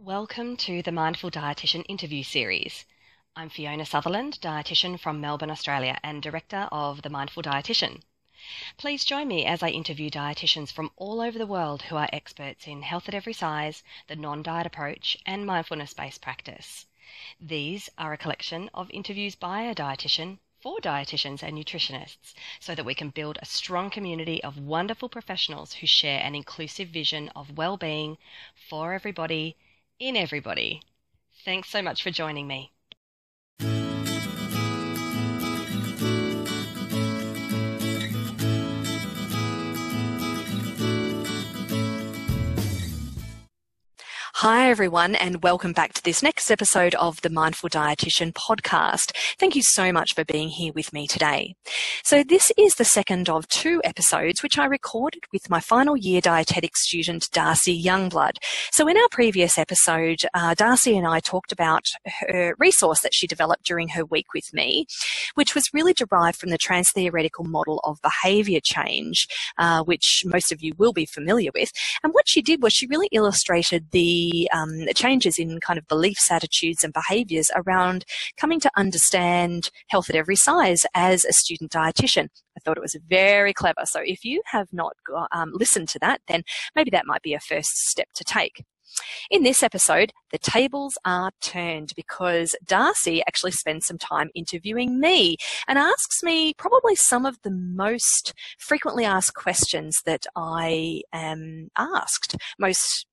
Welcome to the Mindful Dietitian interview series. I'm Fiona Sutherland, dietitian from Melbourne, Australia, and director of The Mindful Dietitian. Please join me as I interview dietitians from all over the world who are experts in health at every size, the non diet approach, and mindfulness based practice. These are a collection of interviews by a dietitian for dietitians and nutritionists so that we can build a strong community of wonderful professionals who share an inclusive vision of well-being for everybody in everybody. Thanks so much for joining me. Hi, everyone, and welcome back to this next episode of the Mindful Dietitian podcast. Thank you so much for being here with me today. So, this is the second of two episodes which I recorded with my final year dietetics student, Darcy Jongebloed. So, in our previous episode, uh, Darcy and I talked about her resource that she developed during her week with me, which was really derived from the trans theoretical model of behavior change, uh, which most of you will be familiar with. And what she did was she really illustrated the um, changes in kind of beliefs, attitudes, and behaviours around coming to understand health at every size as a student dietitian. I thought it was very clever. So if you have not got, um, listened to that, then maybe that might be a first step to take. In this episode, the tables are turned because Darcy actually spends some time interviewing me and asks me probably some of the most frequently asked questions that I am asked. Most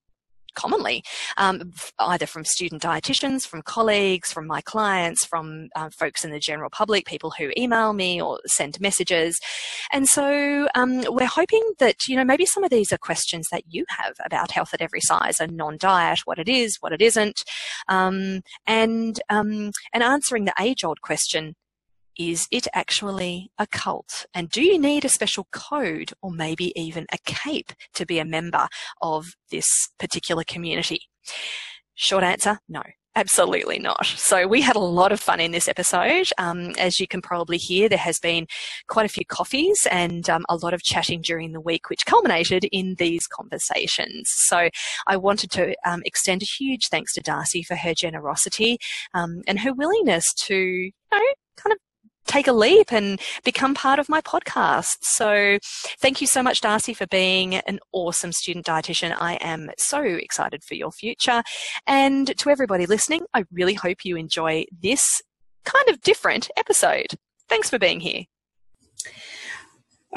commonly, um, either from student dietitians, from colleagues, from my clients, from uh, folks in the general public, people who email me or send messages. And so um, we're hoping that, you know, maybe some of these are questions that you have about health at every size and non-diet, what it is, what it isn't, um, and, um, and answering the age-old question, is it actually a cult? And do you need a special code or maybe even a cape to be a member of this particular community? Short answer, no. Absolutely not. So we had a lot of fun in this episode. Um, as you can probably hear, there has been quite a few coffees and um, a lot of chatting during the week, which culminated in these conversations. So I wanted to um, extend a huge thanks to Darcy for her generosity um, and her willingness to, you know, kind of take a leap and become part of my podcast. So thank you so much, Darcy, for being an awesome student dietitian. I am so excited for your future. And to everybody listening, I really hope you enjoy this kind of different episode. Thanks for being here.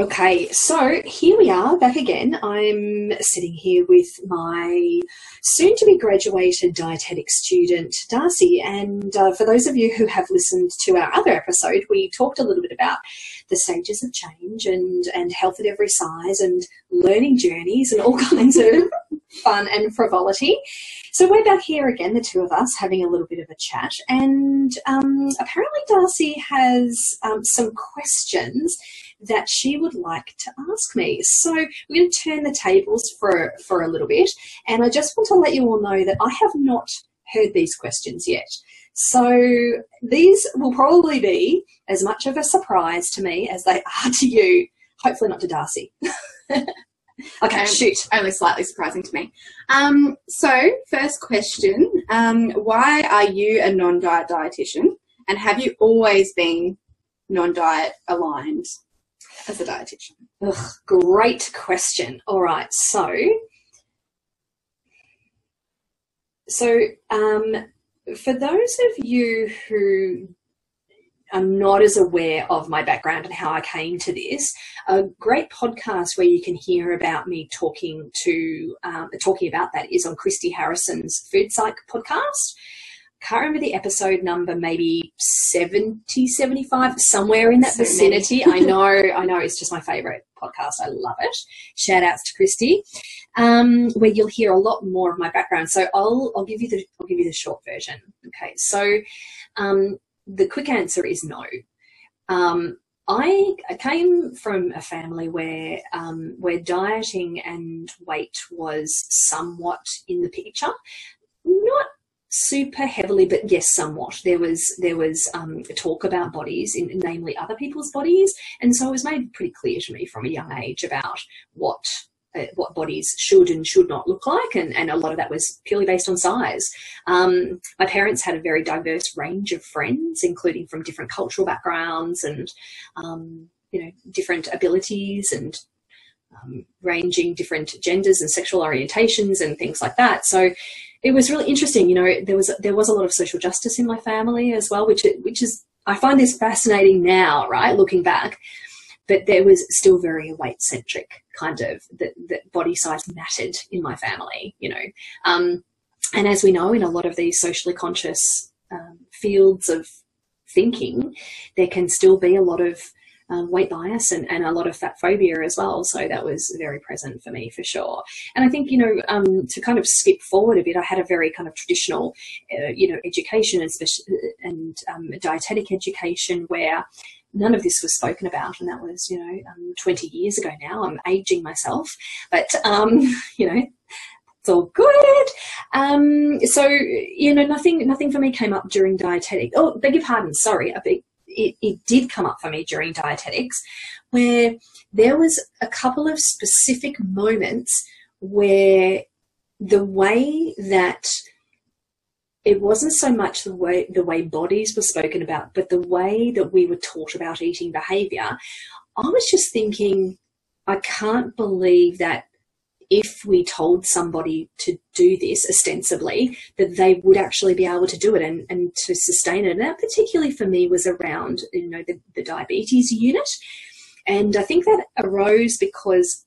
Okay, so here we are back again. I'm sitting here with my soon to be graduated dietetic student, Darcy. And uh, for those of you who have listened to our other episode, we talked a little bit about the stages of change and, and health at every size and learning journeys and all kinds of fun and frivolity. So we're back here again, the two of us, having a little bit of a chat. And um, apparently, Darcy has um, some questions that she would like to ask me. So we're going to turn the tables for, for a little bit. And I just want to let you all know that I have not heard these questions yet. So these will probably be as much of a surprise to me as they are to you. Hopefully not to Darcy. okay, um, shoot. Only slightly surprising to me. Um, so, first question um, Why are you a non diet dietitian? And have you always been non diet aligned? As a dietitian? Ugh, great question. All right, so so um, for those of you who are not as aware of my background and how I came to this, a great podcast where you can hear about me talking to um, talking about that is on Christy Harrison's Food Psych podcast can't remember the episode number, maybe 70, 75, somewhere in that so vicinity. I know, I know, it's just my favorite podcast. I love it. Shout outs to Christy, um, where you'll hear a lot more of my background. So I'll, I'll give you the, I'll give you the short version. Okay. So, um, the quick answer is no. Um, I, I came from a family where um, where dieting and weight was somewhat in the picture. Super heavily, but yes, somewhat. There was there was um, talk about bodies, in, namely other people's bodies, and so it was made pretty clear to me from a young age about what uh, what bodies should and should not look like, and, and a lot of that was purely based on size. Um, my parents had a very diverse range of friends, including from different cultural backgrounds and um, you know different abilities and um, ranging different genders and sexual orientations and things like that. So it was really interesting. You know, there was there was a lot of social justice in my family as well, which which is I find this fascinating now, right? Looking back, but there was still very weight centric kind of that, that body size mattered in my family. You know, um, and as we know, in a lot of these socially conscious um, fields of thinking, there can still be a lot of um, weight bias and, and a lot of fat phobia as well. So that was very present for me for sure. And I think, you know, um, to kind of skip forward a bit, I had a very kind of traditional, uh, you know, education and, and um, dietetic education where none of this was spoken about, and that was, you know, um, 20 years ago now. I'm aging myself, but, um, you know, it's all good. Um, so, you know, nothing, nothing for me came up during dietetic. Oh, beg your pardon. Sorry. I beg, it, it did come up for me during dietetics where there was a couple of specific moments where the way that it wasn't so much the way the way bodies were spoken about, but the way that we were taught about eating behavior. I was just thinking, I can't believe that if we told somebody to do this ostensibly, that they would actually be able to do it and, and to sustain it. And that particularly for me was around, you know, the, the diabetes unit. And I think that arose because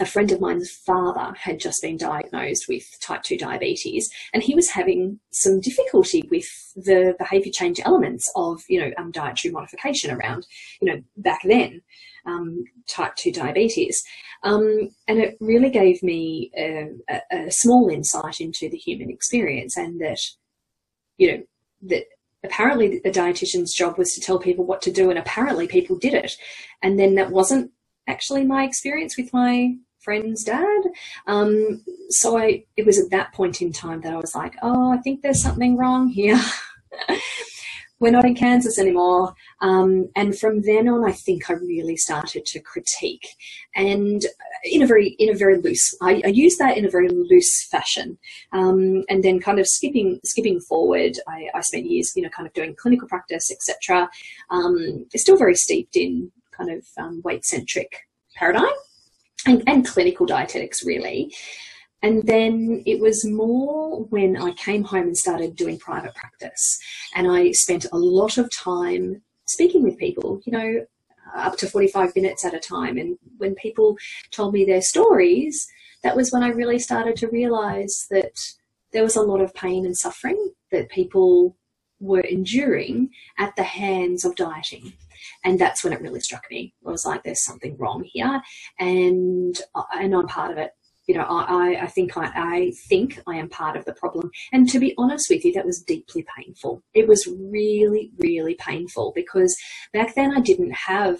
a friend of mine's father had just been diagnosed with type 2 diabetes and he was having some difficulty with the behavior change elements of you know um, dietary modification around you know back then um, type 2 diabetes um, and it really gave me a, a, a small insight into the human experience and that you know that apparently the dietitian's job was to tell people what to do and apparently people did it and then that wasn't actually my experience with my friend's dad. Um, so I, it was at that point in time that I was like, oh, I think there's something wrong here. We're not in Kansas anymore. Um, and from then on, I think I really started to critique, and in a very in a very loose. I, I use that in a very loose fashion. Um, and then, kind of skipping skipping forward, I, I spent years, you know, kind of doing clinical practice, etc. Um, still very steeped in kind of um, weight centric paradigm and, and clinical dietetics really. And then it was more when I came home and started doing private practice. And I spent a lot of time speaking with people, you know, up to 45 minutes at a time. And when people told me their stories, that was when I really started to realize that there was a lot of pain and suffering that people were enduring at the hands of dieting. And that's when it really struck me. I was like, there's something wrong here. And, uh, and I'm part of it. You know, I, I think I, I think I am part of the problem. And to be honest with you, that was deeply painful. It was really, really painful because back then I didn't have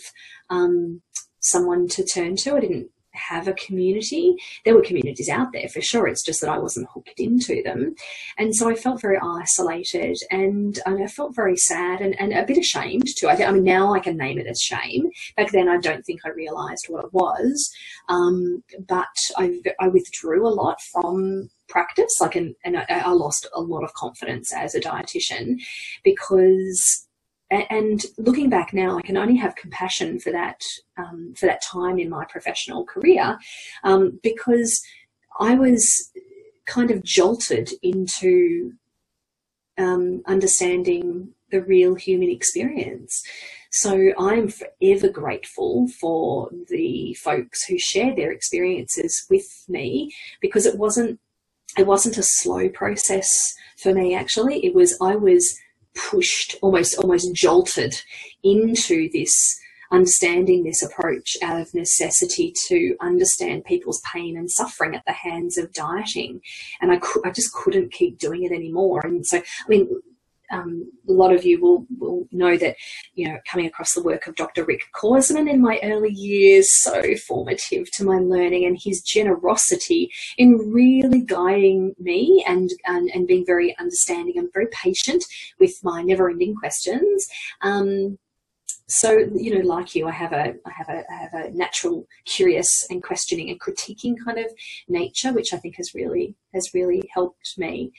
um, someone to turn to. I didn't have a community. There were communities out there for sure. It's just that I wasn't hooked into them. And so I felt very isolated and, and I felt very sad and, and a bit ashamed too. I, I, mean, now I can name it as shame. Back then, I don't think I realized what it was. Um, but I, I withdrew a lot from practice like and, and I, I lost a lot of confidence as a dietitian because and looking back now, I can only have compassion for that um, for that time in my professional career um, because I was kind of jolted into um, understanding the real human experience. So I'm forever grateful for the folks who shared their experiences with me because it wasn't it wasn't a slow process for me actually. It was I was pushed, almost almost jolted into this understanding this approach out of necessity to understand people's pain and suffering at the hands of dieting. And I, I just couldn't keep doing it anymore. And so, I mean, um, a lot of you will, will know that, you know, coming across the work of Dr. Rick Kausman in my early years, so formative to my learning and his generosity in really guiding me and, and, and being very understanding and very patient with my never ending questions. Um, so you know, like you, I have a I have a I have a natural, curious and questioning and critiquing kind of nature, which I think has really has really helped me.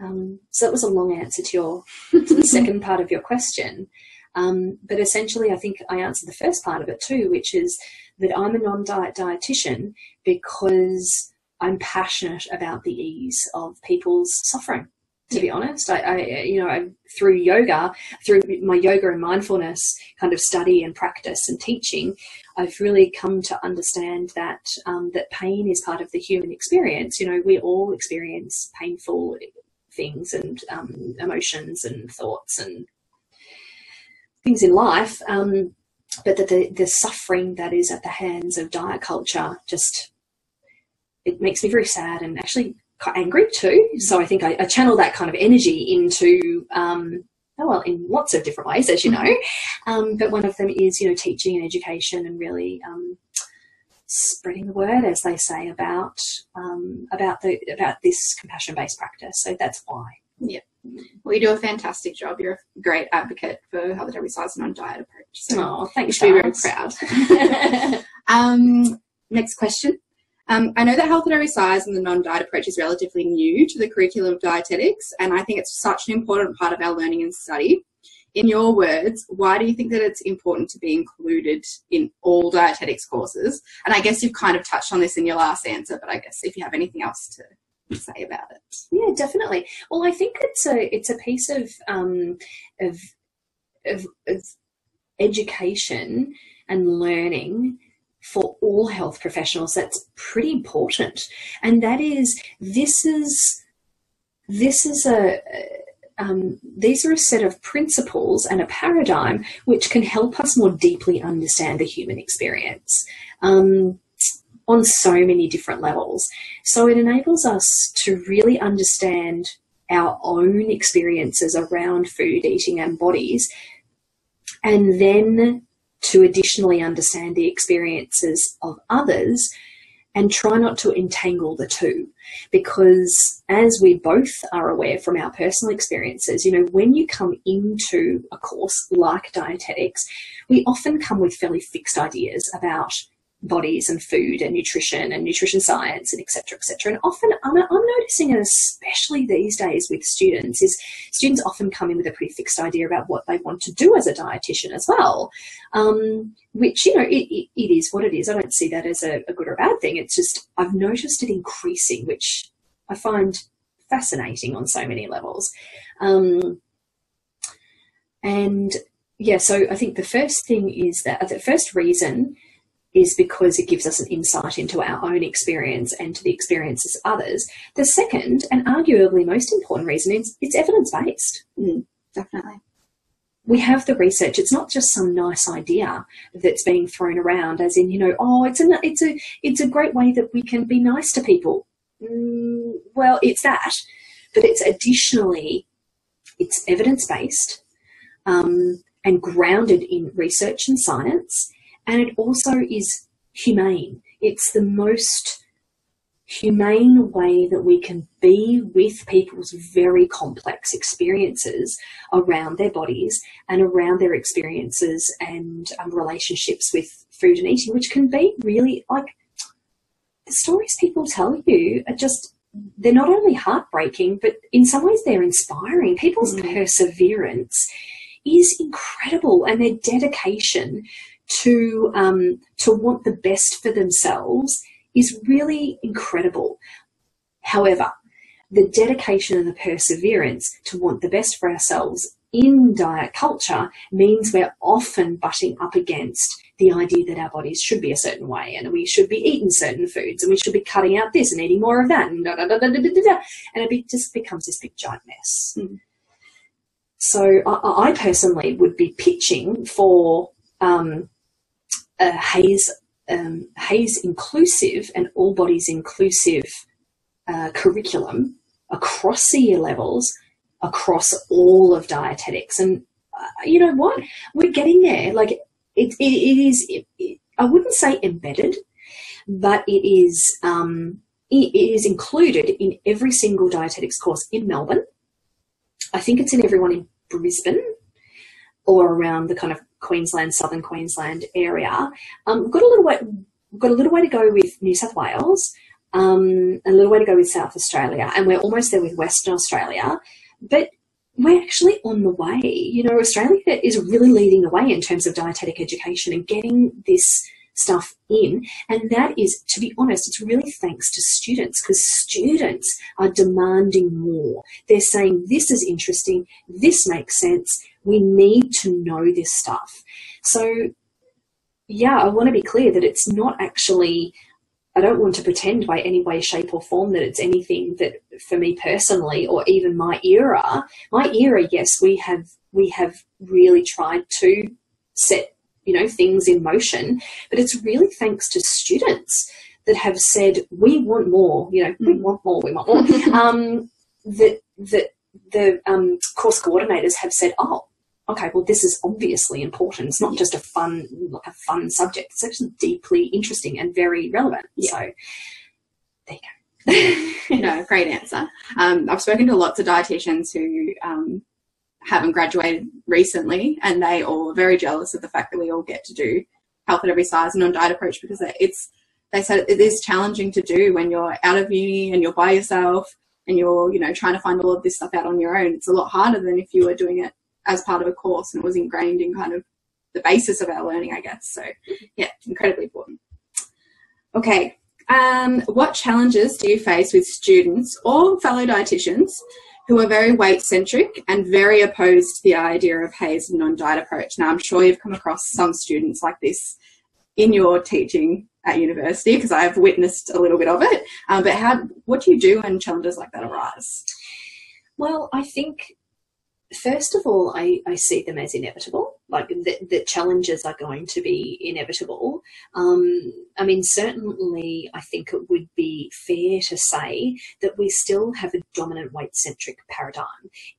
Um, so that was a long answer to your to the second part of your question. Um, but essentially, I think I answered the first part of it too, which is that I'm a non-diet dietitian because I'm passionate about the ease of people's suffering. To be honest, I, I you know, I, through yoga, through my yoga and mindfulness kind of study and practice and teaching, I've really come to understand that um, that pain is part of the human experience. You know, we all experience painful things and um, emotions and thoughts and things in life, um, but that the, the suffering that is at the hands of diet culture just it makes me very sad and actually quite angry too. So I think I, I channel that kind of energy into um, oh well in lots of different ways, as you know. Mm-hmm. Um, but one of them is you know teaching and education and really um, spreading the word, as they say, about um, about the about this compassion based practice. So that's why. Yeah. Well, you do a fantastic job. You're a great advocate for Health at Every Size and on diet approach. So oh, thanks. You should be very proud. um, next question. Um, I know that health at every size and the non-diet approach is relatively new to the curriculum of dietetics, and I think it's such an important part of our learning and study. In your words, why do you think that it's important to be included in all dietetics courses? And I guess you've kind of touched on this in your last answer, but I guess if you have anything else to say about it. Yeah, definitely. Well, I think it's a it's a piece of um, of, of, of education and learning for all health professionals that's pretty important and that is this is this is a um, these are a set of principles and a paradigm which can help us more deeply understand the human experience um, on so many different levels. So it enables us to really understand our own experiences around food, eating, and bodies, and then to additionally understand the experiences of others and try not to entangle the two. Because as we both are aware from our personal experiences, you know, when you come into a course like dietetics, we often come with fairly fixed ideas about bodies and food and nutrition and nutrition science and etc etc and often I'm, I'm noticing it especially these days with students is students often come in with a pretty fixed idea about what they want to do as a dietitian as well um, which you know it, it, is what it is. I don't see that as a, a good or bad thing. It's just i've noticed it increasing which i find fascinating on so many levels. Um, and yeah so i think the first thing is that the first reason is because it gives us an insight into our own experience and to the experiences of others. The second, and arguably most important reason, is it's evidence based. Mm, definitely. We have the research. It's not just some nice idea that's being thrown around, as in, you know, oh, it's a, it's a, it's a great way that we can be nice to people. Mm, well, it's that, but it's additionally, it's evidence based um, and grounded in research and science and it also is humane. It's the most humane way that we can be with people's very complex experiences around their bodies and around their experiences and um, relationships with food and eating, which can be really like the stories people tell you are just they're not only heartbreaking, but in some ways they're inspiring. People's mm. perseverance is incredible and their dedication to um, to want the best for themselves is really incredible. However, the dedication and the perseverance to want the best for ourselves in diet culture means we're often butting up against the idea that our bodies should be a certain way and we should be eating certain foods and we should be cutting out this and eating more of that and da, da, da, da, da, da, da, and it be, just becomes this big giant mess. Mm. So I, I, personally would be pitching for um, a HAES, um, HAES inclusive and all bodies inclusive uh, curriculum across the year levels, across all of dietetics. And uh, you know what? We're getting there. Like it, it, it is, it, I wouldn't say embedded, but it is, um, it is included in every single dietetics course in Melbourne. I think it's in everyone in Brisbane or around the kind of Queensland, southern Queensland area. Um, we've got a little way, got a little way to go with New South Wales, um, a little way to go with South Australia, and we're almost there with Western Australia. But we're actually on the way. You know, Australia is really leading the way in terms of dietetic education and getting this stuff in. And that is, to be honest, it's really thanks to students because students are demanding more. They're saying, this is interesting, this makes sense, we need to know this stuff. So, yeah, I want to be clear that it's not actually I don't want to pretend by any way, shape, or form that it's anything that for me personally or even my era. My era, yes, we have we have really tried to set you know things in motion, but it's really thanks to students that have said we want more. You know, we mm. want more. We want more. um, that that the um, course coordinators have said, oh, okay, well, this is obviously important. It's not just a fun, like a fun subject. It's actually deeply interesting and very relevant. Yeah. So there you go. no, great answer. Um, I've spoken to lots of dietitians who um, haven't graduated recently, and they all are very jealous of the fact that we all get to do health at every size non-diet approach because it's they said it is challenging to do when you're out of uni and you're by yourself and you're you know trying to find all of this stuff out on your own. It's a lot harder than if you were doing it as part of a course and it was ingrained in kind of the basis of our learning, I guess. So yeah, incredibly important. Okay, um, what challenges do you face with students or fellow dietitians who are very weight centric and very opposed to the idea of HAES non diet approach? Now, I'm sure you've come across some students like this in your teaching at university because I've witnessed a little bit of it. Um, but how, what do you do when challenges like that arise? Well, I think first of all, I, I see them as inevitable. Like the, challenges are going to be inevitable. Um, I mean, certainly, I think it would be fair to say that we still have a dominant weight centric paradigm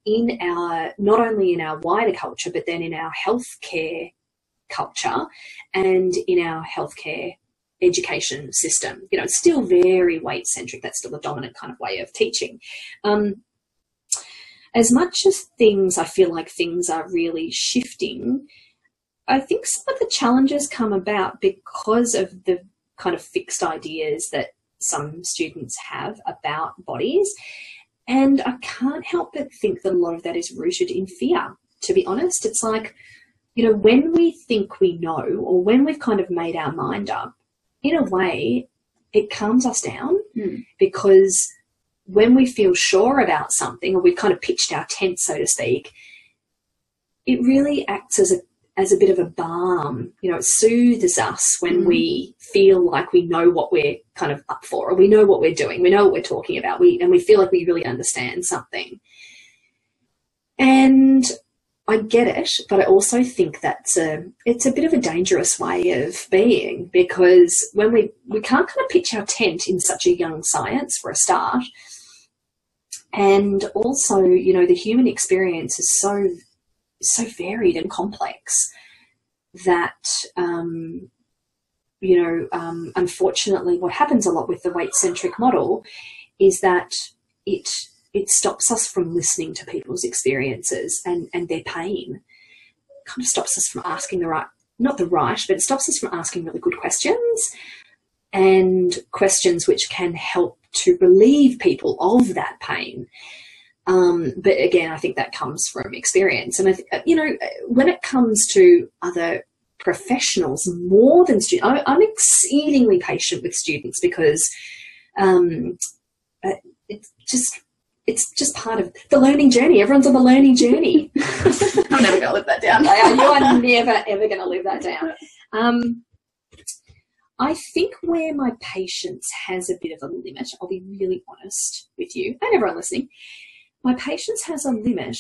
in our, not only in our wider culture, but then in our healthcare culture and in our healthcare education system. You know, it's still very weight centric. That's still the dominant kind of way of teaching. Um, as much as things, I feel like things are really shifting, I think some of the challenges come about because of the kind of fixed ideas that some students have about bodies. And I can't help but think that a lot of that is rooted in fear, to be honest. It's like, you know, when we think we know, or when we've kind of made our mind up, in a way, it calms us down mm. because when we feel sure about something or we've kind of pitched our tent, so to speak, it really acts as a as a bit of a balm. You know, it soothes us when mm. we feel like we know what we're kind of up for, or we know what we're doing, we know what we're talking about, we and we feel like we really understand something. And I get it, but I also think that's a it's a bit of a dangerous way of being because when we we can't kind of pitch our tent in such a young science for a start, and also you know the human experience is so so varied and complex that um, you know um, unfortunately what happens a lot with the weight centric model is that it it stops us from listening to people's experiences and and their pain. It kind of stops us from asking the right not the right but it stops us from asking really good questions and questions which can help to relieve people of that pain. Um, but again, I think that comes from experience. And, I th- you know, when it comes to other professionals more than students, I'm exceedingly patient with students because um, uh, it's just it's just part of the learning journey. Everyone's on the learning journey. I'm never going to live that down. you are never ever going to live that down. Um, I think where my patience has a bit of a limit, I'll be really honest with you and everyone listening, my patience has a limit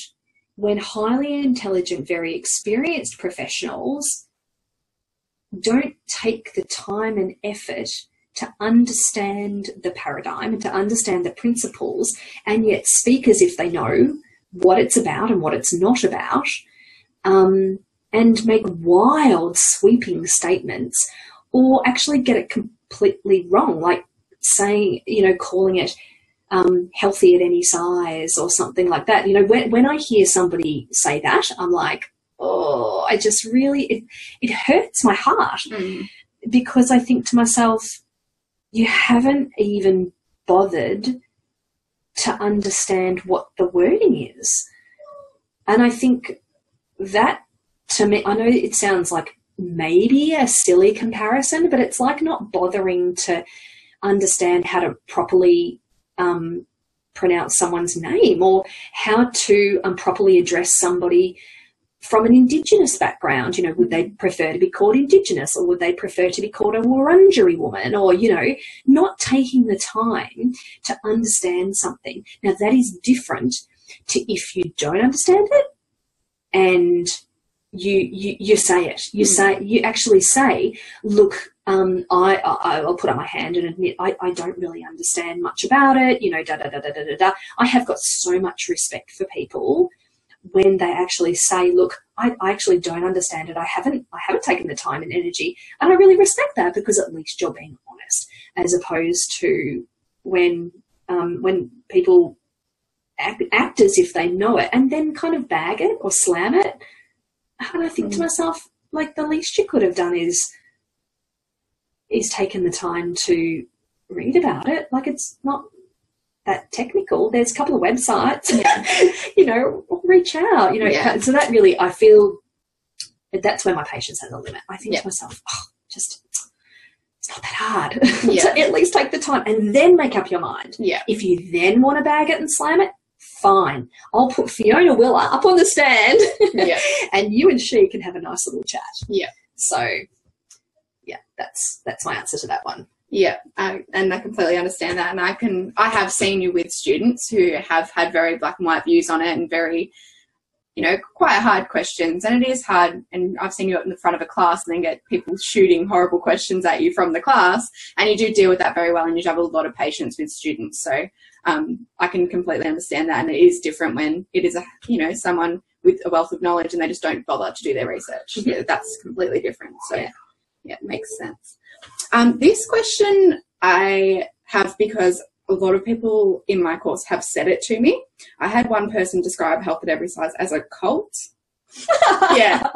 when highly intelligent, very experienced professionals don't take the time and effort to understand the paradigm and to understand the principles and yet speak as if they know what it's about and what it's not about um, and make wild sweeping statements or actually get it completely wrong, like saying, you know, calling it um, healthy at any size or something like that. You know, when, when I hear somebody say that, I'm like, oh, I just really, it, it hurts my heart Mm. because I think to myself, you haven't even bothered to understand what the wording is. And I think that to me, I know it sounds like maybe a silly comparison, but it's like not bothering to understand how to properly um, pronounce someone's name or how to um, properly address somebody from an Indigenous background. You know, would they prefer to be called Indigenous or would they prefer to be called a Wurundjeri woman? Or, you know, not taking the time to understand something. Now, that is different to if you don't understand it and you you, you say it. You Mm. say you actually say, look, um, I, I I'll put up my hand and admit I, I don't really understand much about it. You know, da da da da da da da. I have got so much respect for people when they actually say, look, I, I actually don't understand it. I haven't I haven't taken the time and energy, and I really respect that because at least you're being honest, as opposed to when um, when people act, act as if they know it and then kind of bag it or slam it. And I think to Mm. myself, like the least you could have done is is taken the time to read about it. Like it's not that technical. There's a couple of websites, you know, reach out, you know. Yeah. So that really, I feel that's where my patience has a limit. I think Yeah. to myself, oh, just it's not that hard. Yeah. so at least take the time and then make up your mind. Yeah. If you then want to bag it and slam it, fine. I'll put Fiona Willer up on the stand Yeah. and you and she can have a nice little chat. Yeah. So yeah, that's that's my answer to that one. Yeah, I, and I completely understand that. And I can, I have seen you with students who have had very black and white views on it and very, you know, quite hard questions. And it is hard. And I've seen you in the front of a class and then get people shooting horrible questions at you from the class. And you do deal with that very well. And you have a lot of patience with students. So um, I can completely understand that. And it is different when it is a, you know, someone with a wealth of knowledge and they just don't bother to do their research. Mhm. Yeah, that's completely different. So Yeah. yeah, it makes sense. Um, this question I have because a lot of people in my course have said it to me. I had one person describe Health at Every Size as a cult. Yeah.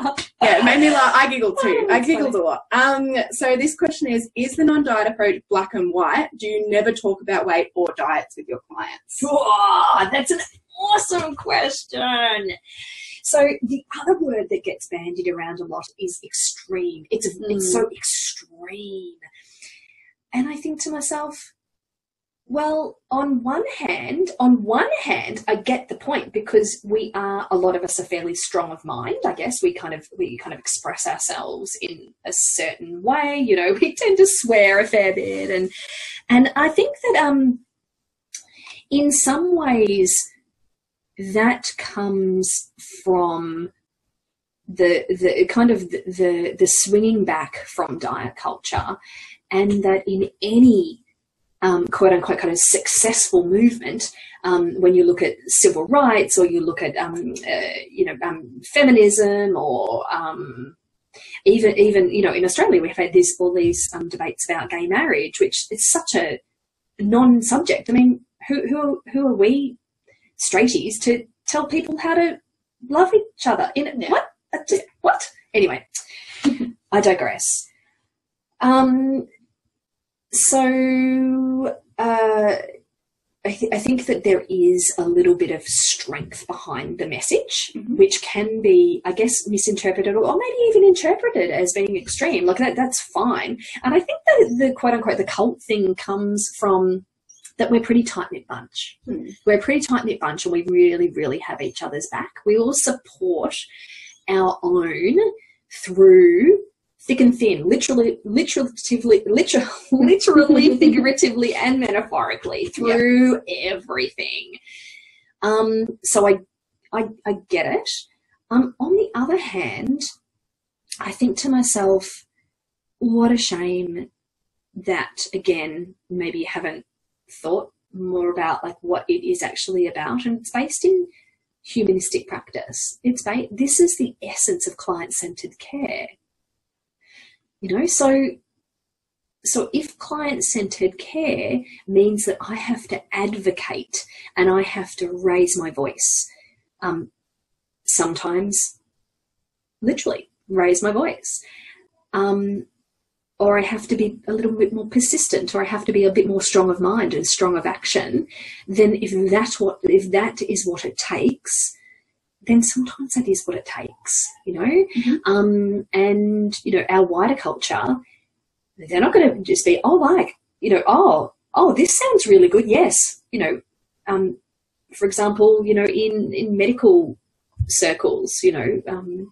Yeah, it made me laugh. I giggled too. Oh, I giggled a lot. Um, so this question is: Is the non-diet approach black and white? Do you never talk about weight or diets with your clients? Oh, that's an awesome question. So the other word that gets bandied around a lot is extreme. It's it's so extreme, and I think to myself, well, on one hand, on one hand, I get the point because we are a lot of us are fairly strong of mind. I guess we kind of we kind of express ourselves in a certain way. You know, we tend to swear a fair bit, and and I think that um, in some ways, that comes from the the kind of the, the the swinging back from diet culture, and that in any um, quote unquote kind of successful movement, um, when you look at civil rights or you look at um, uh, you know um, feminism or um, even even you know in Australia we've had this all these um, debates about gay marriage, which is such a non-subject. I mean, who who who are we straighties to tell people how to love each other? In Yeah. what? What? Anyway, I digress. Um, so uh, I, th- I think that there is a little bit of strength behind the message, Mhm. which can be, I guess, misinterpreted or maybe even interpreted as being extreme. Like that, that's fine. And I think that the quote unquote the cult thing comes from that we're pretty tight knit bunch. Hmm. We're a pretty tight knit bunch, and we really, really have each other's back. We all support our own through thick and thin, literally, literally, literally, literally, figuratively, and metaphorically through everything. Um, so I, I, I get it. Um, on the other hand, I think to myself, what a shame that again maybe you haven't thought more about like what it is actually about, and it's based in humanistic practice. It's ba- this is the essence of client-centered care. You know, so so if client-centered care means that I have to advocate and I have to raise my voice, um, sometimes literally raise my voice. Um, or I have to be a little bit more persistent, or I have to be a bit more strong of mind and strong of action, then if that's what if that is what it takes, then sometimes that is what it takes, you know. Mhm. Um, and you know, our wider culture, they're not going to just be, oh, like you know, oh, oh, this sounds really good. Yes, you know, um, for example, you know, in in medical circles, you know, um,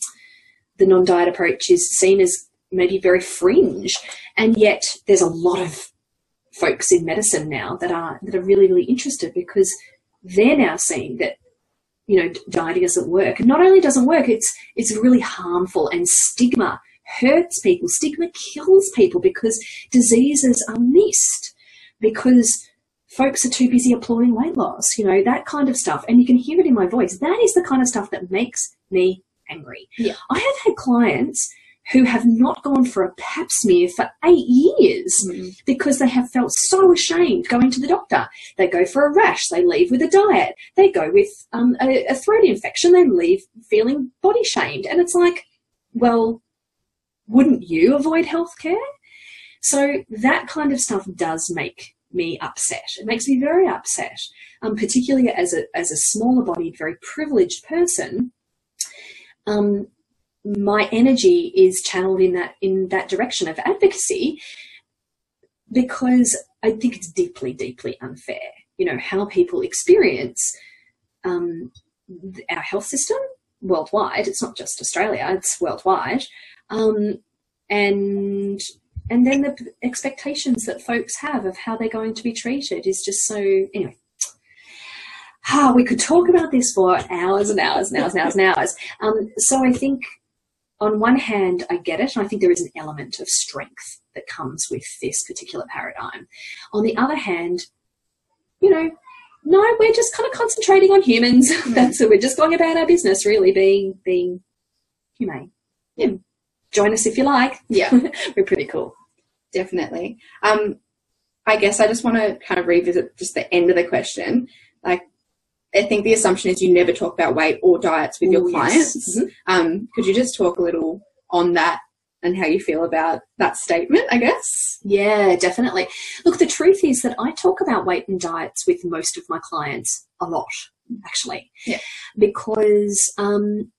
the non-diet approach is seen as maybe very fringe, and yet there's a lot of folks in medicine now that are that are really really interested because they're now seeing that you know dieting doesn't work. And not only doesn't work it's it's really harmful. And stigma hurts people. Stigma kills people because diseases are missed because folks are too busy applauding weight loss you know that kind of stuff. And you can hear it in my voice. That is the kind of stuff that makes me angry. Yeah. i have had clients who have not gone for a pap smear for eight years Mm. because they have felt so ashamed going to the doctor. They go for a rash, they leave with a diet. They go with um, a, a throat infection, they leave feeling body shamed. And it's like, well, wouldn't you avoid healthcare? So that kind of stuff does make me upset. It makes me very upset, um, particularly as a as a smaller bodied, very privileged person. Um, my energy is channeled in that in that direction of advocacy because I think it's deeply, deeply unfair. You know how people experience um, our health system worldwide. It's not just Australia; it's worldwide, um, and and then the expectations that folks have of how they're going to be treated is just so anyway. Ah, we could talk about this for hours and hours and hours and hours and hours. Um, so I think on one hand, I get it, and I think there is an element of strength that comes with this particular paradigm. On the other hand, you know, no, we're just kind of concentrating on humans. That's so we're just going about our business, really being being humane. Yeah. Join us if you like. Yeah. we're pretty cool. Definitely. Um, I guess I just want to kind of revisit just the end of the question. Like, I think the assumption is you never talk about weight or diets with your Ooh, yes. clients. Mhm. Um, could you just talk a little on that and how you feel about that statement, I guess? Yeah, definitely. Look, the truth is that I talk about weight and diets with most of my clients a lot, actually. Yeah. Because um,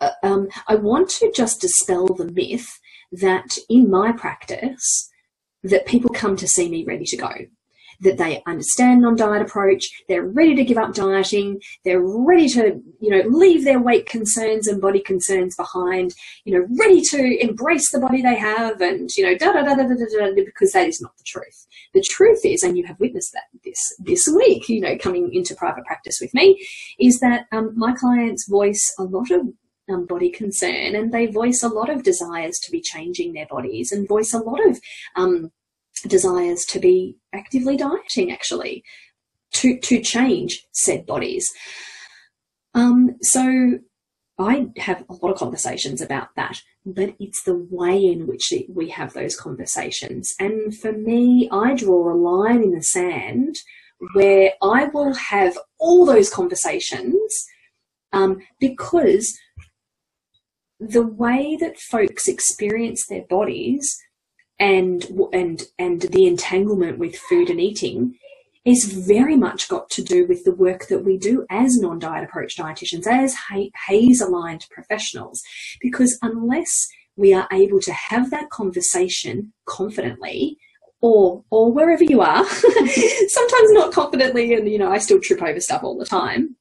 uh, um, I want to just dispel the myth that in my practice, that people come to see me ready to go. That they understand non-diet approach, they're ready to give up dieting, they're ready to, you know, leave their weight concerns and body concerns behind, you know, ready to embrace the body they have and, you know, da da da da da da, da because that is not the truth. The truth is, and you have witnessed that this this week, you know, coming into private practice with me, is that um, my clients voice a lot of um, body concern and they voice a lot of desires to be changing their bodies and voice a lot of um, desires to be actively dieting actually to to change said bodies um, so I have a lot of conversations about that, but it's the way in which we have those conversations. And for me, I draw a line in the sand where I will have all those conversations um, because the way that folks experience their bodies and and and the entanglement with food and eating is very much got to do with the work that we do as non-diet approach dietitians, as HAES aligned professionals, because unless we are able to have that conversation confidently, or or wherever you are, sometimes not confidently, and you know I still trip over stuff all the time.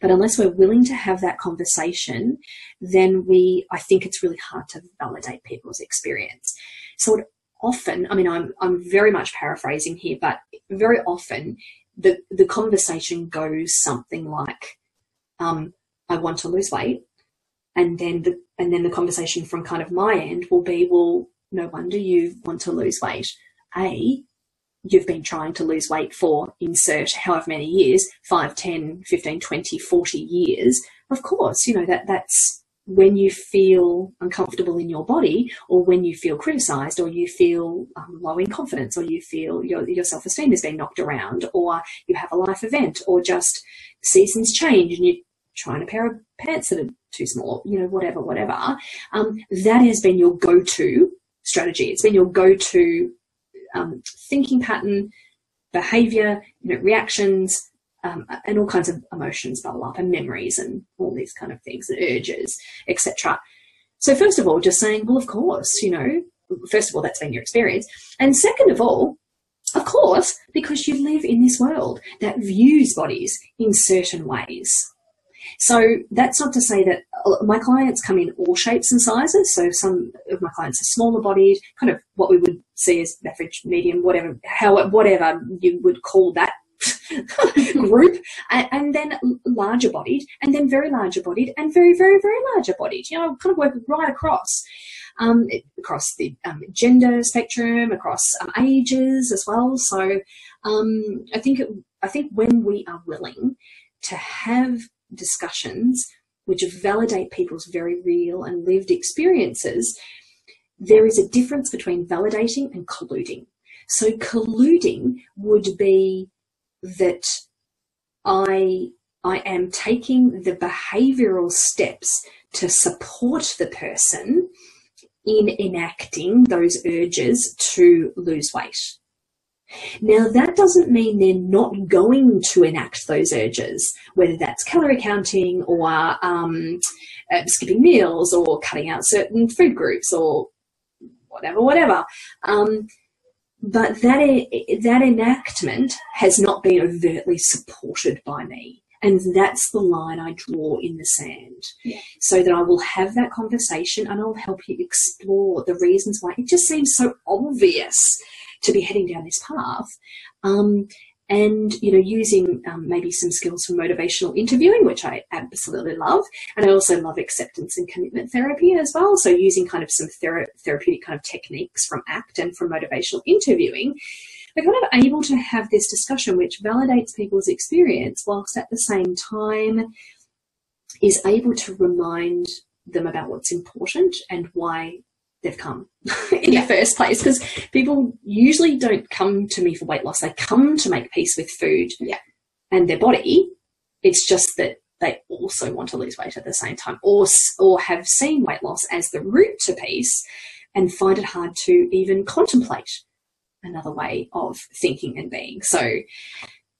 But unless we're willing to have that conversation, then we I think it's really hard to validate people's experience. So often, I mean, I'm I'm very much paraphrasing here, but very often the the conversation goes something like, um, "I want to lose weight," and then the and then the conversation from kind of my end will be, "Well, no wonder you want to lose weight. A, you've been trying to lose weight for insert however many years 5 10 15 20 40 years of course you know that that's when you feel uncomfortable in your body or when you feel criticized or you feel um, low in confidence or you feel your, your self-esteem is being knocked around or you have a life event or just seasons change and you're trying a pair of pants that are too small, you know, whatever, whatever. Um, that has been your go-to strategy. It's been your go-to um, thinking pattern, behavior, you know, reactions, um, and all kinds of emotions bubble up and memories and all these kind of things and urges, etc. So first of all, just saying, well, of course, you know, first of all, that's been your experience. And second of all, of course, because you live in this world that views bodies in certain ways. So that's not to say that uh, my clients come in all shapes and sizes. So some of my clients are smaller bodied, kind of what we would see as average, medium, whatever, how, whatever you would call that group, and, and, then larger bodied, and then very larger bodied, and very, very, very larger bodied. You know, kind of work right across. Um, across the um, gender spectrum, across um, ages as well. So um, I think it, I think when we are willing to have discussions which validate people's very real and lived experiences, there is a difference between validating and colluding. So colluding would be that I I am taking the behavioral steps to support the person in enacting those urges to lose weight. Now, that doesn't mean they're not going to enact those urges, whether that's calorie counting or um, uh, skipping meals or cutting out certain food groups or whatever, whatever. Um, but that, that enactment has not been overtly supported by me. And that's the line I draw in the sand. Yeah. So that I will have that conversation and I'll help you explore the reasons why it just seems so obvious to be heading down this path. Um, and you know using um, maybe some skills from motivational interviewing which i absolutely love. And i also love acceptance and commitment therapy as well. So using kind of some thera- therapeutic kind of techniques from act and from motivational interviewing. We're kind of able to have this discussion which validates people's experience whilst at the same time is able to remind them about what's important and why they've come in yeah. the first place because people usually don't come to me for weight loss they come to make peace with food yeah. and their body it's just that they also want to lose weight at the same time or or have seen weight loss as the route to peace and find it hard to even contemplate another way of thinking and being so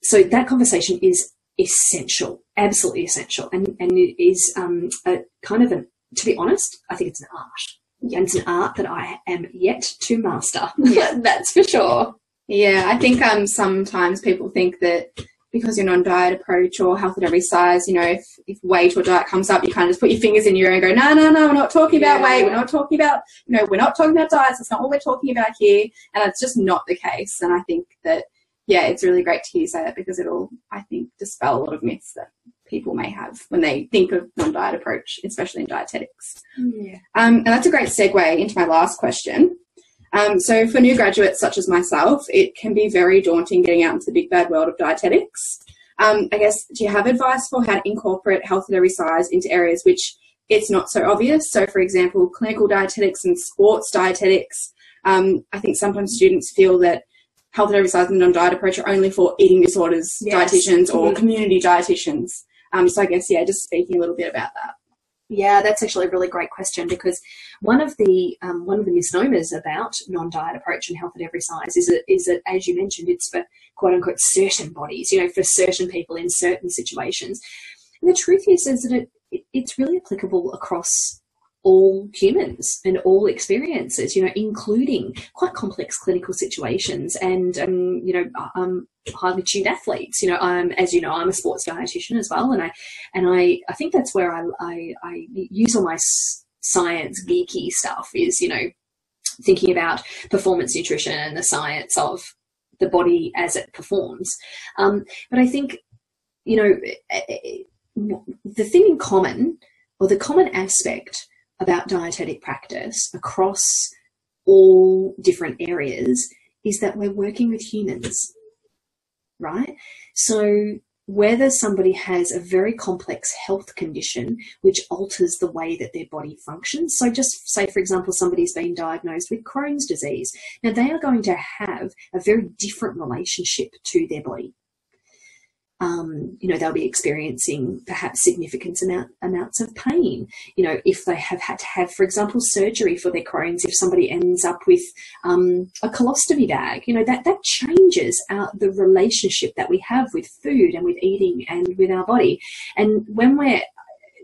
so that conversation is essential absolutely essential and and it is um, a kind of an to be honest i think it's an art and it's an art that I am yet to master. Yeah. That's for sure. Yeah, I think um, sometimes people think that because you're non-diet approach or health at every size, you know, if, if weight or diet comes up, you kind of just put your fingers in your ear and go, no, no, no, we're not talking about weight. We're not talking about, you know, we're not talking about diets. That's not what we're talking about here. And it's just not the case. And I think that, yeah, it's really great to hear you say that because it'll, I think, dispel a lot of myths that people may have when they think of non-diet approach, especially in dietetics. Yeah. Um, and that's a great segue into my last question. Um, so for new graduates such as myself, it can be very daunting getting out into the big bad world of dietetics. Um, I guess, do you have advice for how to incorporate health at every size into areas which it's not so obvious? So, for example, clinical dietetics and sports dietetics. Um, I think sometimes students feel that health at every size and non-diet approach are only for eating disorders yes. dietitians or mm-hmm. community dietitians. Um, so I guess, yeah, just speaking a little bit about that. Yeah, that's actually a really great question because one of the um, one of the misnomers about non-diet approach and health at every size is that is that as you mentioned, it's for quote unquote certain bodies, you know, for certain people in certain situations. And the truth is, is that it, it it's really applicable across all humans and all experiences, you know, including quite complex clinical situations and, um, you know, um, highly tuned athletes. You know, um, as you know, I'm a sports dietitian as well, and I and I, I think that's where I, I, I use all my science geeky stuff is, you know, thinking about performance nutrition and the science of the body as it performs. Um, but I think, you know, eh, eh, the thing in common or the common aspect about dietetic practice across all different areas is that we're working with humans, right? So whether somebody has a very complex health condition which alters the way that their body functions. So, just say, for example, somebody's been diagnosed with Crohn's disease. Now, they are going to have a very different relationship to their body. Um, you know, they'll be experiencing perhaps significant amount, amounts of pain. You know, if they have had to have, for example, surgery for their Crohn's, if somebody ends up with um, a colostomy bag, you know, that, that changes our, the relationship that we have with food and with eating and with our body. And when we're,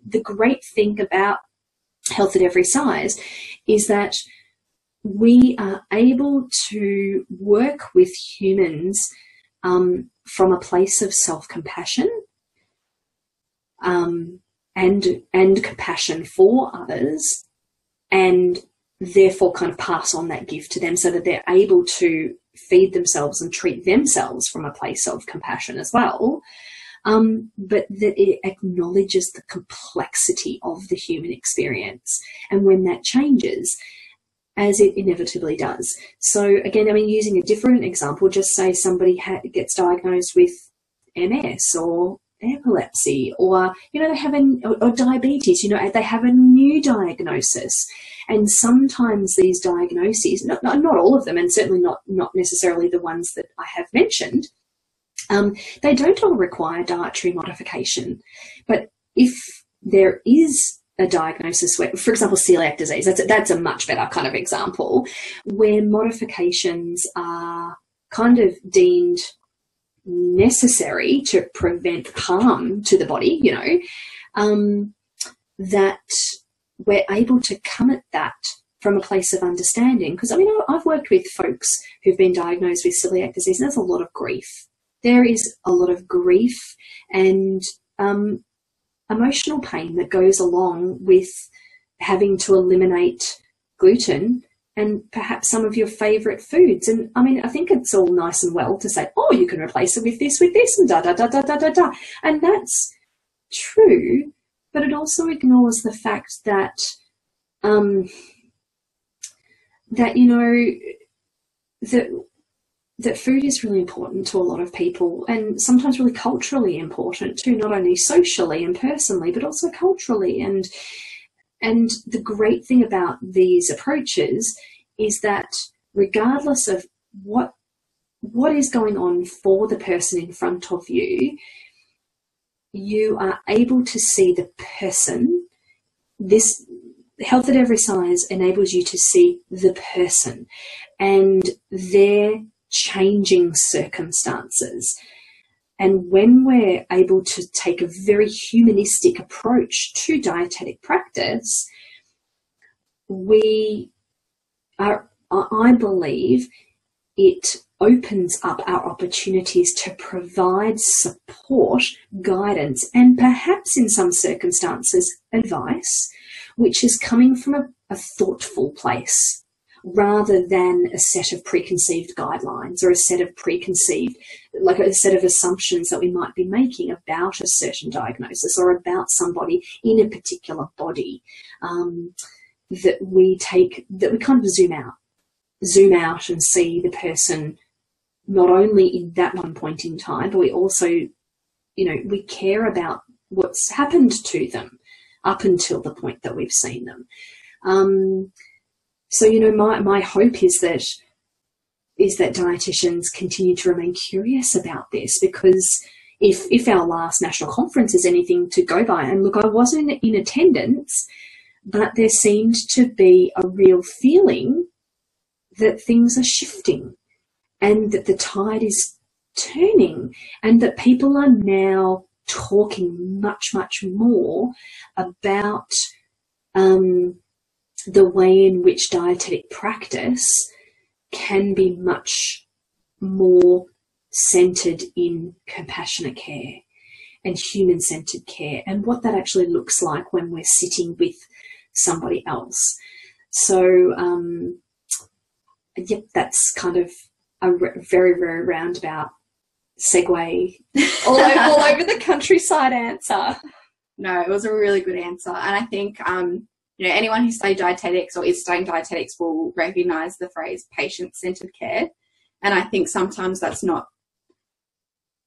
the great thing about health at every size is that we are able to work with humans um, from a place of self compassion um, and and compassion for others, and therefore kind of pass on that gift to them so that they're able to feed themselves and treat themselves from a place of compassion as well. Um, but that it acknowledges the complexity of the human experience. And when that changes, as it inevitably does. So again, I mean, using a different example, just say somebody gets diagnosed with MS or epilepsy or you know they have a or, or, diabetes you know they have a new diagnosis and sometimes these diagnoses not, not, not all of them and certainly not not necessarily the ones that i have mentioned um, they don't all require dietary modification but if there is a diagnosis where, for example, celiac disease, that's a, that's a much better kind of example where modifications are kind of deemed necessary to prevent harm to the body, you know, um, that we're able to come at that from a place of understanding. Because I mean, I've worked with folks who've been diagnosed with celiac disease, and there's a lot of grief. There is a lot of grief and um, emotional pain that goes along with having to eliminate gluten and perhaps some of your favorite foods. And I mean, I think it's all nice and well to say, oh, you can replace it with this, with this, and da da da da da da da. And that's true, but it also ignores the fact that um, that you know that that food is really important to a lot of people and sometimes really culturally important too, not only socially and personally, but also culturally. And and the great thing about these approaches is that regardless of what what is going on for the person in front of you, you are able to see the person. This health at every size enables you to see the person and their changing circumstances. And when we're able to take a very humanistic approach to dietetic practice, we are, I believe, it opens up our opportunities to provide support, guidance, and perhaps in some circumstances, advice, which is coming from a, a thoughtful place rather than a set of preconceived guidelines or a set of preconceived, like a set of assumptions that we might be making about a certain diagnosis or about somebody in a particular body. Um, that we take, that we kind of zoom out, zoom out and see the person not only in that one point in time, but we also, you know, we care about what's happened to them up until the point that we've seen them. Um, so, you know, my, my hope is that is that dietitians continue to remain curious about this because if if our last national conference is anything to go by, and look, I wasn't in attendance, but there seemed to be a real feeling that things are shifting and that the tide is turning and that people are now talking much, much more about um, the way in which dietetic practice can be much more centered in compassionate care and human centered care and what that actually looks like when we're sitting with somebody else. So, um, yep, that's kind of a very, very roundabout segue all, over, all over the countryside answer. No, it was a really good answer. And I think um, you know, anyone who studied dietetics or is studying dietetics will recognize the phrase patient centered care. And I think sometimes that's not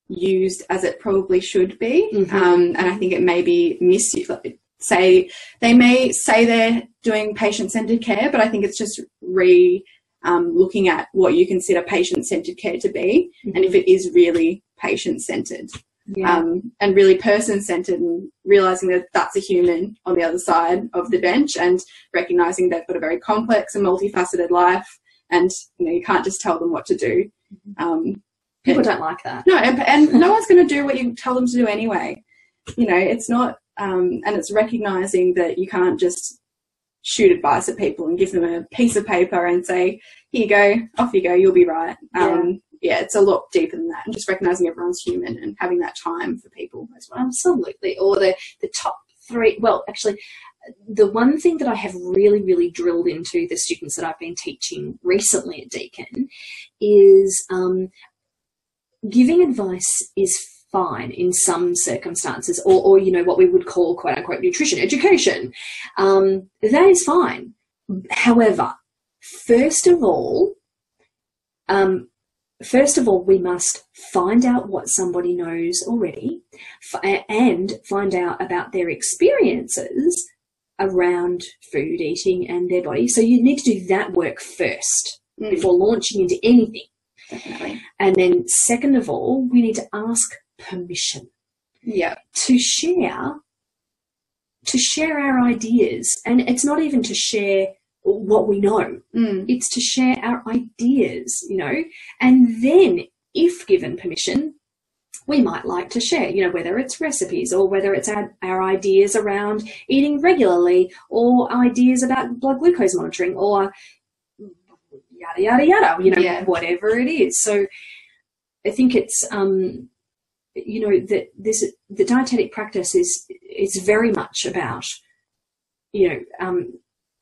used as it probably should be. Mm-hmm. Um, and I think it may be misused. Say they may say they're doing patient centered care, but I think it's just re um, looking at what you consider patient centered care to be, mm-hmm. and if it is really patient centered. Yeah. um, and really person centered and realizing that that's a human on the other side of the bench and recognizing they've got a very complex and multifaceted life and you know you can't just tell them what to do. Um, People don't like that. no and, and no one's going to do what you tell them to do anyway. You know it's not um, and it's recognizing that you can't just shoot advice at people and give them a piece of paper and say here you go off you go you'll be right. Um, yeah, it's a lot deeper than that and just recognizing everyone's human and having that time for people as well Absolutely. Or the, the top three. Well, actually, the one thing that I have really, really drilled into the students that I've been teaching recently at Deakin is um, giving advice is fine in some circumstances, or, or you know what we would call quote unquote nutrition education. Um, that is fine. However, first of all, um, first of all, we must find out what somebody knows already f- and find out about their experiences around food, eating, and their body. So you need to do that work first Mm, before launching into anything. definitely And then, second of all, we need to ask permission yeah to share to share our ideas and it's not even to share what we know. Mm, it's to share our ideas you know? And then if given permission we might like to share you know whether it's recipes or whether it's our, our ideas around eating regularly or ideas about blood glucose monitoring or yada yada yada you know Yeah. whatever it is. So i think it's um you know that this the dietetic practice is is very much about you know um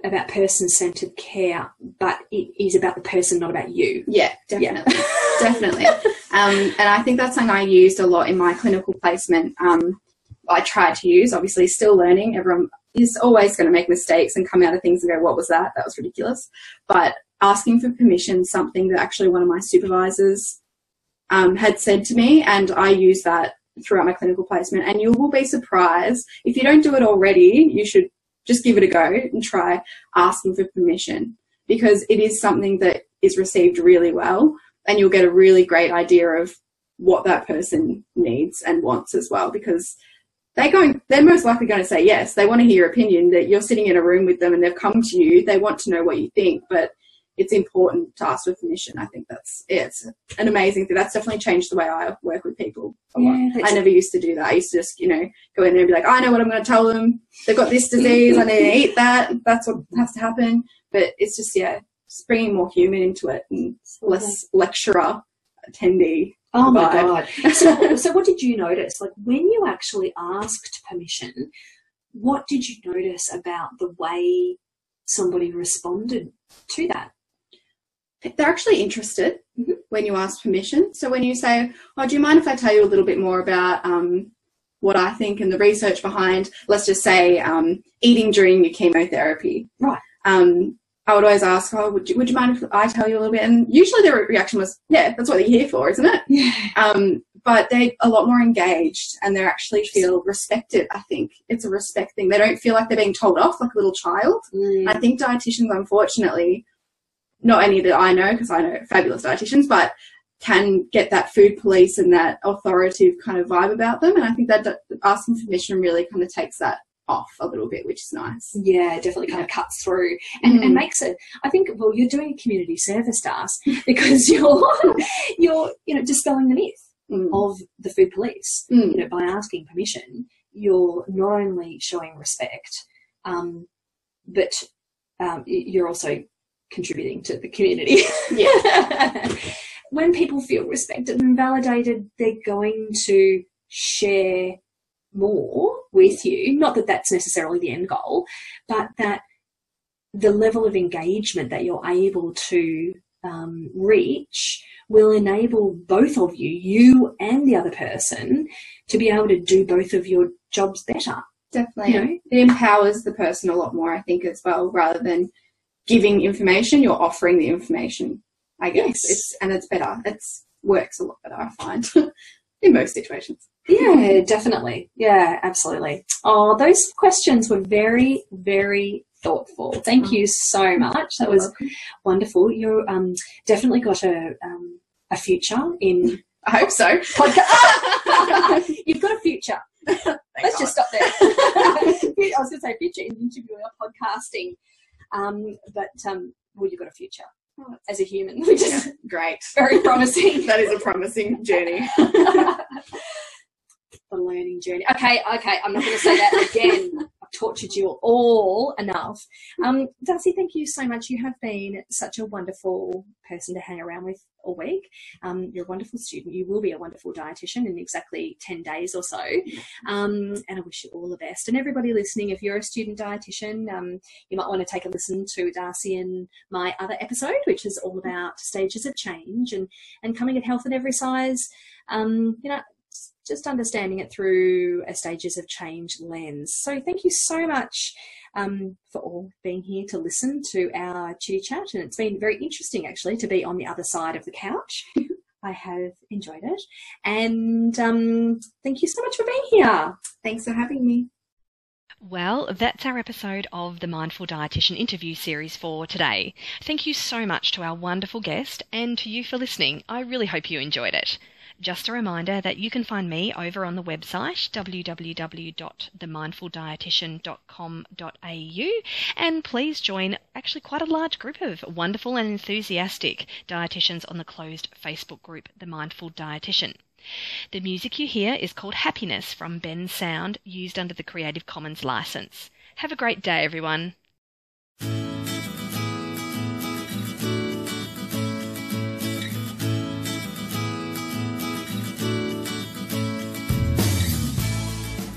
about person-centered care but it is about the person not about you. Yeah definitely. Definitely. Um, and i think that's something i used a lot in my clinical placement. Um, i tried to use obviously still learning. Everyone is always going to make mistakes and come out of things and go what was that? That was ridiculous. But asking for permission something that actually one of my supervisors um, had said to me and i use that throughout my clinical placement. And you will be surprised if you don't do it already you should just give it a go and try asking for permission because it is something that is received really well and you'll get a really great idea of what that person needs and wants as well because they're going they're most likely going to say yes. They want to hear your opinion that you're sitting in a room with them and they've come to you. They want to know what you think but it's important to ask for permission i think that's yeah, it's an amazing thing that's definitely changed the way i work with people. Yeah, i never used to do that i used to just you know go in there and be like i know what i'm going to tell them they've got this disease i need to eat that that's what has to happen but it's just yeah just bringing more human into it and less lecturer attendee Oh my vibe. god! So, so what did you notice? Like when you actually asked permission, what did you notice about the way somebody responded to that? They're actually interested Mhm. when you ask permission. So when you say, "Oh, do you mind if I tell you a little bit more about um, what I think and the research behind?" Let's just say um, eating during your chemotherapy. Right. Um, I would always ask, "Oh, would you, would you mind if I tell you a little bit?" And usually their reaction was, "Yeah, that's what you're here for, isn't it?" Yeah. Um, but they're a lot more engaged and they actually feel respected. I think it's a respect thing. They don't feel like they're being told off like a little child. I think dietitians, unfortunately, not any that I know, because I know fabulous dietitians, but can get that food police and that authoritative kind of vibe about them. And I think that asking permission really kind of takes that off a little bit, which is nice. Yeah, definitely kind of cuts through and, and Mm. makes it. I think well, you're doing a community service to us because you're you're you know dispelling the myth Mm. of the food police. Mm. you know, by asking permission, you're not only showing respect, um, but um, you're also contributing to the community. Yeah. when people feel respected and validated, they're going to share more with you. Not that that's necessarily the end goal, but that the level of engagement that you're able to um, reach will enable both of you, you and the other person, to be able to do both of your jobs better. Definitely. You know? It empowers the person a lot more, I think, as well, rather than giving information, you're offering the information, I guess. Yes. It's and it's better. It's works a lot better, I find, in most situations. Yeah, definitely. Yeah, absolutely. Oh, those questions were very, very thoughtful. Thank you so much. That was wonderful. You're um, definitely got a um, a future in I hope so. Podcast. You've got a future. Let's just stop there. I was going to say future in interviewing or podcasting, um, but um, well, you've got a future Oh, as a human, which is great. very promising. That is a promising journey. the learning journey. Okay, okay, I'm not going to say that again. Tortured you all enough. Um, Darcy, thank you so much. You have been such a wonderful person to hang around with all week. Um, you're a wonderful student. You will be a wonderful dietitian in exactly 10 days or so. Um, and I wish you all the best. And everybody listening, if you're a student dietitian, um, you might want to take a listen to Darcy and my other episode, which is all about stages of change and, and coming at health at every size. Um, you know, just understanding it through a stages of change lens. So thank you so much um, for all being here to listen to our chitty chat, and it's been very interesting actually to be on the other side of the couch. I have enjoyed it, and um, thank you so much for being here. Thanks for having me. Well, that's our episode of the Mindful Dietitian interview series for today. Thank you so much to our wonderful guest and to you for listening. I really hope you enjoyed it. Just a reminder that you can find me over on the website www.themindfuldietitian.com.au and please join actually quite a large group of wonderful and enthusiastic dietitians on the closed Facebook group The Mindful Dietitian. The music you hear is called Happiness from Bensound, used under the Creative Commons license. Have a great day, everyone.